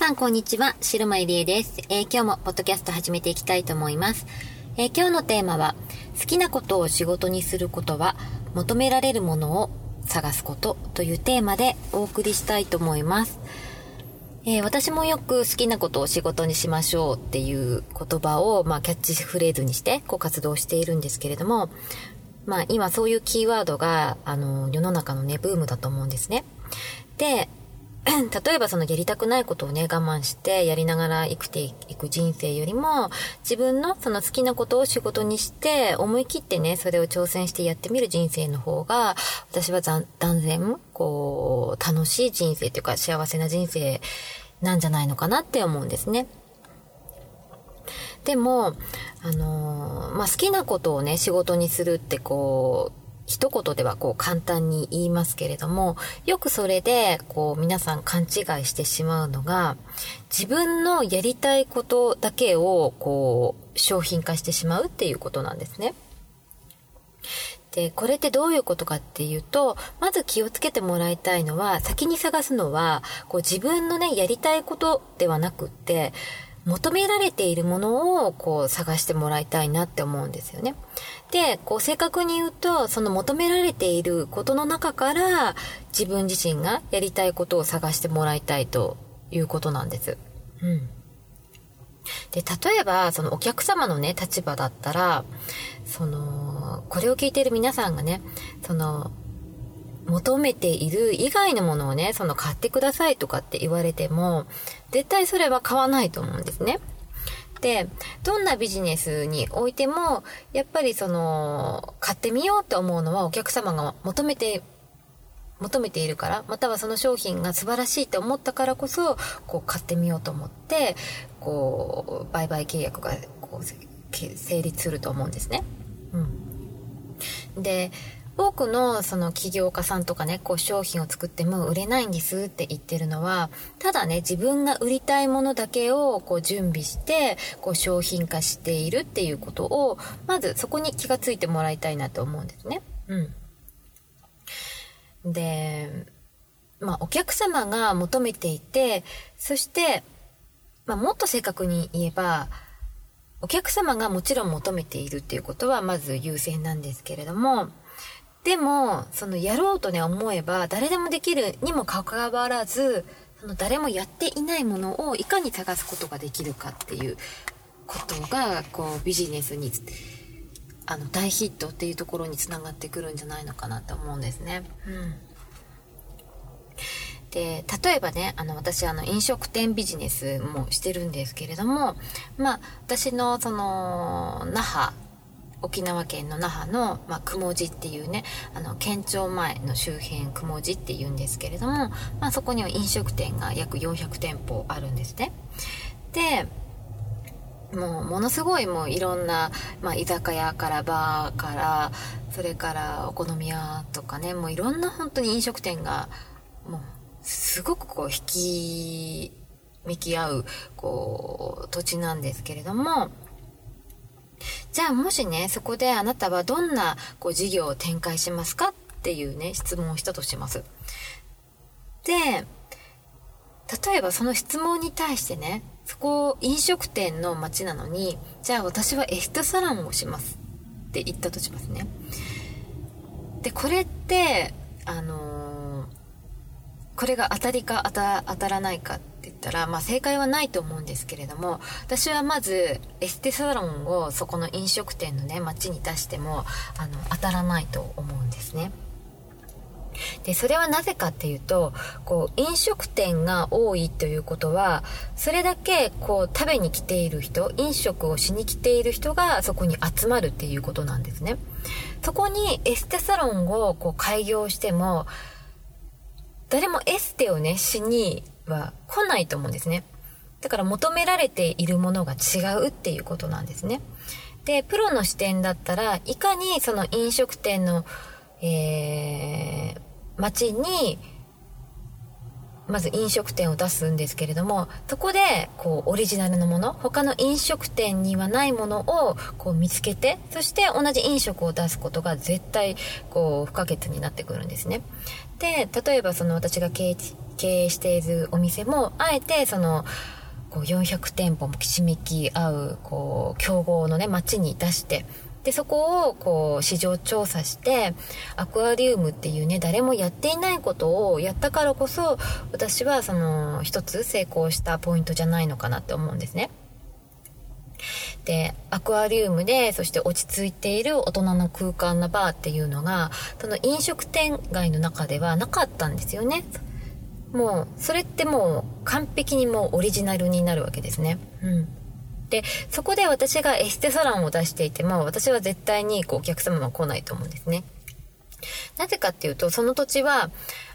さんこんにちは、白間入江です、えー、今日もポッドキャスト始めていきたいと思います、えー、今日のテーマは、好きなことを仕事にすることは、求められるものを探すことというテーマでお送りしたいと思います。えー、私もよく好きなことを仕事にしましょうっていう言葉を、まあ、キャッチフレーズにしてこう活動しているんですけれども、まあ、今そういうキーワードが、あの、世の中のね、ブームだと思うんですね。で、例えばそのやりたくないことをね、我慢してやりながら生きていく人生よりも、自分のその好きなことを仕事にして、思い切ってね、それを挑戦してやってみる人生の方が、私は断然、こう、楽しい人生というか幸せな人生なんじゃないのかなって思うんですね。でも、あのー、まあ、好きなことをね、仕事にするってこう、一言ではこう簡単に言いますけれども、よくそれでこう皆さん勘違いしてしまうのが、自分のやりたいことだけをこう商品化してしまうっていうことなんですね。で、これってどういうことかっていうと、まず気をつけてもらいたいのは、先に探すのは、こう自分のね、やりたいことではなくって、求められているものをこう探してもらいたいなって思うんですよね。で、こう正確に言うと、その求められていることの中から自分自身がやりたいことを探してもらいたいということなんです。うん。で、例えば、そのお客様のね、立場だったら、その、これを聞いている皆さんがね、その、求めている以外のものをね、その買ってくださいとかって言われても、絶対それは買わないと思うんですね。で、どんなビジネスにおいても、やっぱりその、買ってみようと思うのはお客様が求めて、求めているから、またはその商品が素晴らしいと思ったからこそ、こう買ってみようと思って、こう、売買契約がこう成立すると思うんですね。うん。で、多くのその起業家さんとかね、こう商品を作っても売れないんですって言ってるのは、ただね、自分が売りたいものだけをこう準備して、こう商品化しているっていうことを、まずそこに気がついてもらいたいなと思うんですね。うん。で、まあお客様が求めていて、そして、まあもっと正確に言えば、お客様がもちろん求めているっていうことはまず優先なんですけれども、でも、そのやろうとね思えば誰でもできるにもかかわらず、その誰もやっていないものをいかに探すことができるかっていうことが、こうビジネスに、あの大ヒットっていうところにつながってくるんじゃないのかなと思うんですね。うん。で、例えばね、あの、私、あの、飲食店ビジネスもしてるんですけれども、まあ、私の、その、那覇沖縄県の那覇の、まあ、雲寺っていうね、あの、県庁前の周辺雲寺っていうんですけれども、まあ、そこには飲食店が約400店舗あるんですね。で、もう、ものすごいもういろんな、まあ、居酒屋からバーから、それからお好み屋とかね、もういろんな本当に飲食店が、もう、すごくこう、引き、見き合う、こう、土地なんですけれども、じゃあもしね、そこであなたはどんなこう事業を展開しますかっていうね、質問をしたとします。で、例えばその質問に対してね、そこを飲食店の街なのに、じゃあ私はエステサロンをしますって言ったとしますね。で、これって、あの、これが当たりか当た当たらないかって言ったら、まあ正解はないと思うんですけれども、私はまずエステサロンをそこの飲食店のね、街に出しても、あの、当たらないと思うんですね。でそれはなぜかっていうとこう飲食店が多いということはそれだけこう食べに来ている人飲食をしに来ている人がそこに集まるっていうことなんですねそこにエステサロンをこう開業しても誰もエステをねしには来ないと思うんですね。だから求められているものが違うっていうことなんですね。でプロの視点だったらいかにその飲食店のえー、街にまず飲食店を出すんですけれどもそこでこうオリジナルのもの他の飲食店にはないものをこう見つけてそして同じ飲食を出すことが絶対こう不可欠になってくるんですね。で例えばその私が経営しているお店もあえてそのこう400店舗もきしめき合うこう競合のね街に出してでそこをこう市場調査してアクアリウムっていうね誰もやっていないことをやったからこそ私はその一つ成功したポイントじゃないのかなって思うんですね。でアクアリウムでそして落ち着いている大人の空間なバーっていうのがその飲食店街の中ではなかったんですよね。もうそれってもう完璧にもうオリジナルになるわけですね。うんでそこで私がエステサロンを出していても私は絶対にこうお客様は来ないと思うんですね。なぜかっていうとその土地は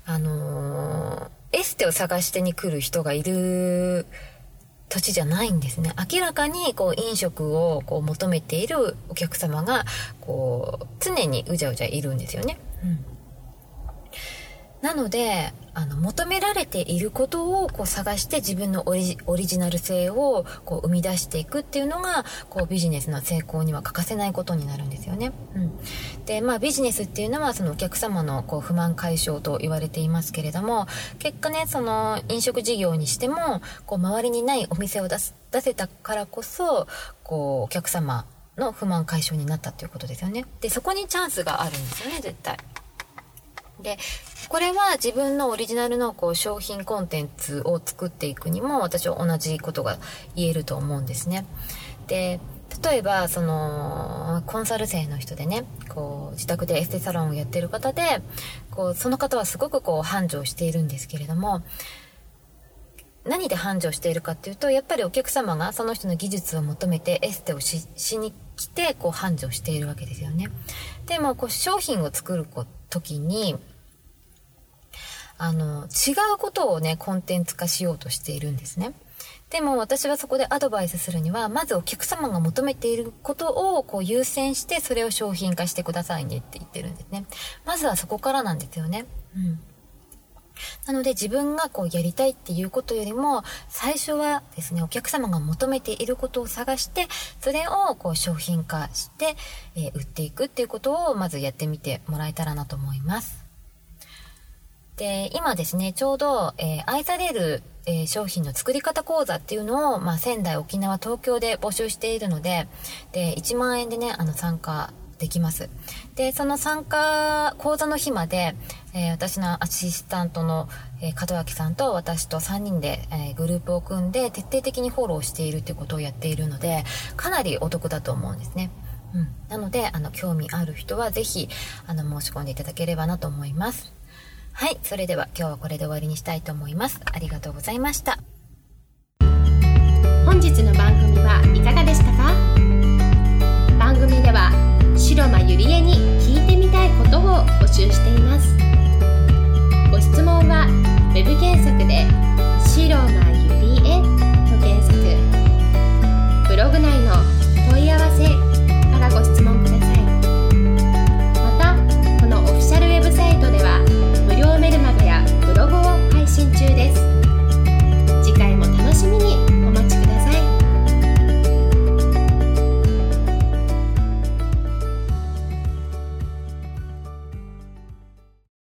あのー、エステを探してに来る人がいる土地じゃないんですね。明らかにこう飲食をこう求めているお客様がこう常にうじゃうじゃいるんですよね、うん。なのであの求められていることをこう探して自分のオリジナル性をこう生み出していくっていうのがこうビジネスの成功には欠かせないことになるんですよね。うん、でまあビジネスっていうのはそのお客様のこう不満解消と言われていますけれども結果ねその飲食事業にしてもこう周りにないお店を出す出せたからこそこうお客様の不満解消になったっていうことですよね。でそこにチャンスがあるんですよね絶対。でこれは自分のオリジナルのこう商品コンテンツを作っていくにも私は同じことが言えると思うんですね。で例えばそのコンサル生の人でねこう自宅でエステサロンをやってる方でこうその方はすごくこう繁盛しているんですけれども何で繁盛しているかっていうとやっぱりお客様がその人の技術を求めてエステをしに来てこう繁盛しているわけですよね。でもこう商品を作る時にあの、違うことをね、コンテンツ化しようとしているんですね。でも私はそこでアドバイスするには、まずお客様が求めていることをこう優先して、それを商品化してくださいねって言ってるんですね。まずはそこからなんですよね。うん。なので自分がこうやりたいっていうことよりも最初はですねお客様が求めていることを探してそれをこう商品化して、えー、売っていくっていうことをまずやってみてもらえたらなと思います。で、今ですね、ちょうど、えー、愛される、えー、商品の作り方講座っていうのを、まあ、仙台、沖縄、東京で募集しているので、で、1万円でね、あの、参加できます。で、その参加、講座の日まで、えー、私のアシスタントの、えー、門脇さんと私と3人で、えー、グループを組んで徹底的にフォローしているっていうことをやっているので、かなりお得だと思うんですね。うん。なので、あの、興味ある人はぜひ、あの、申し込んでいただければなと思います。はい、それでは今日はこれで終わりにしたいと思います。ありがとうございました。本日の番組はいかがでしたか？りえに聞いてみたいことを募集しています。ご質問は Web 検索で「白がゆりえ」と検索。ブログ内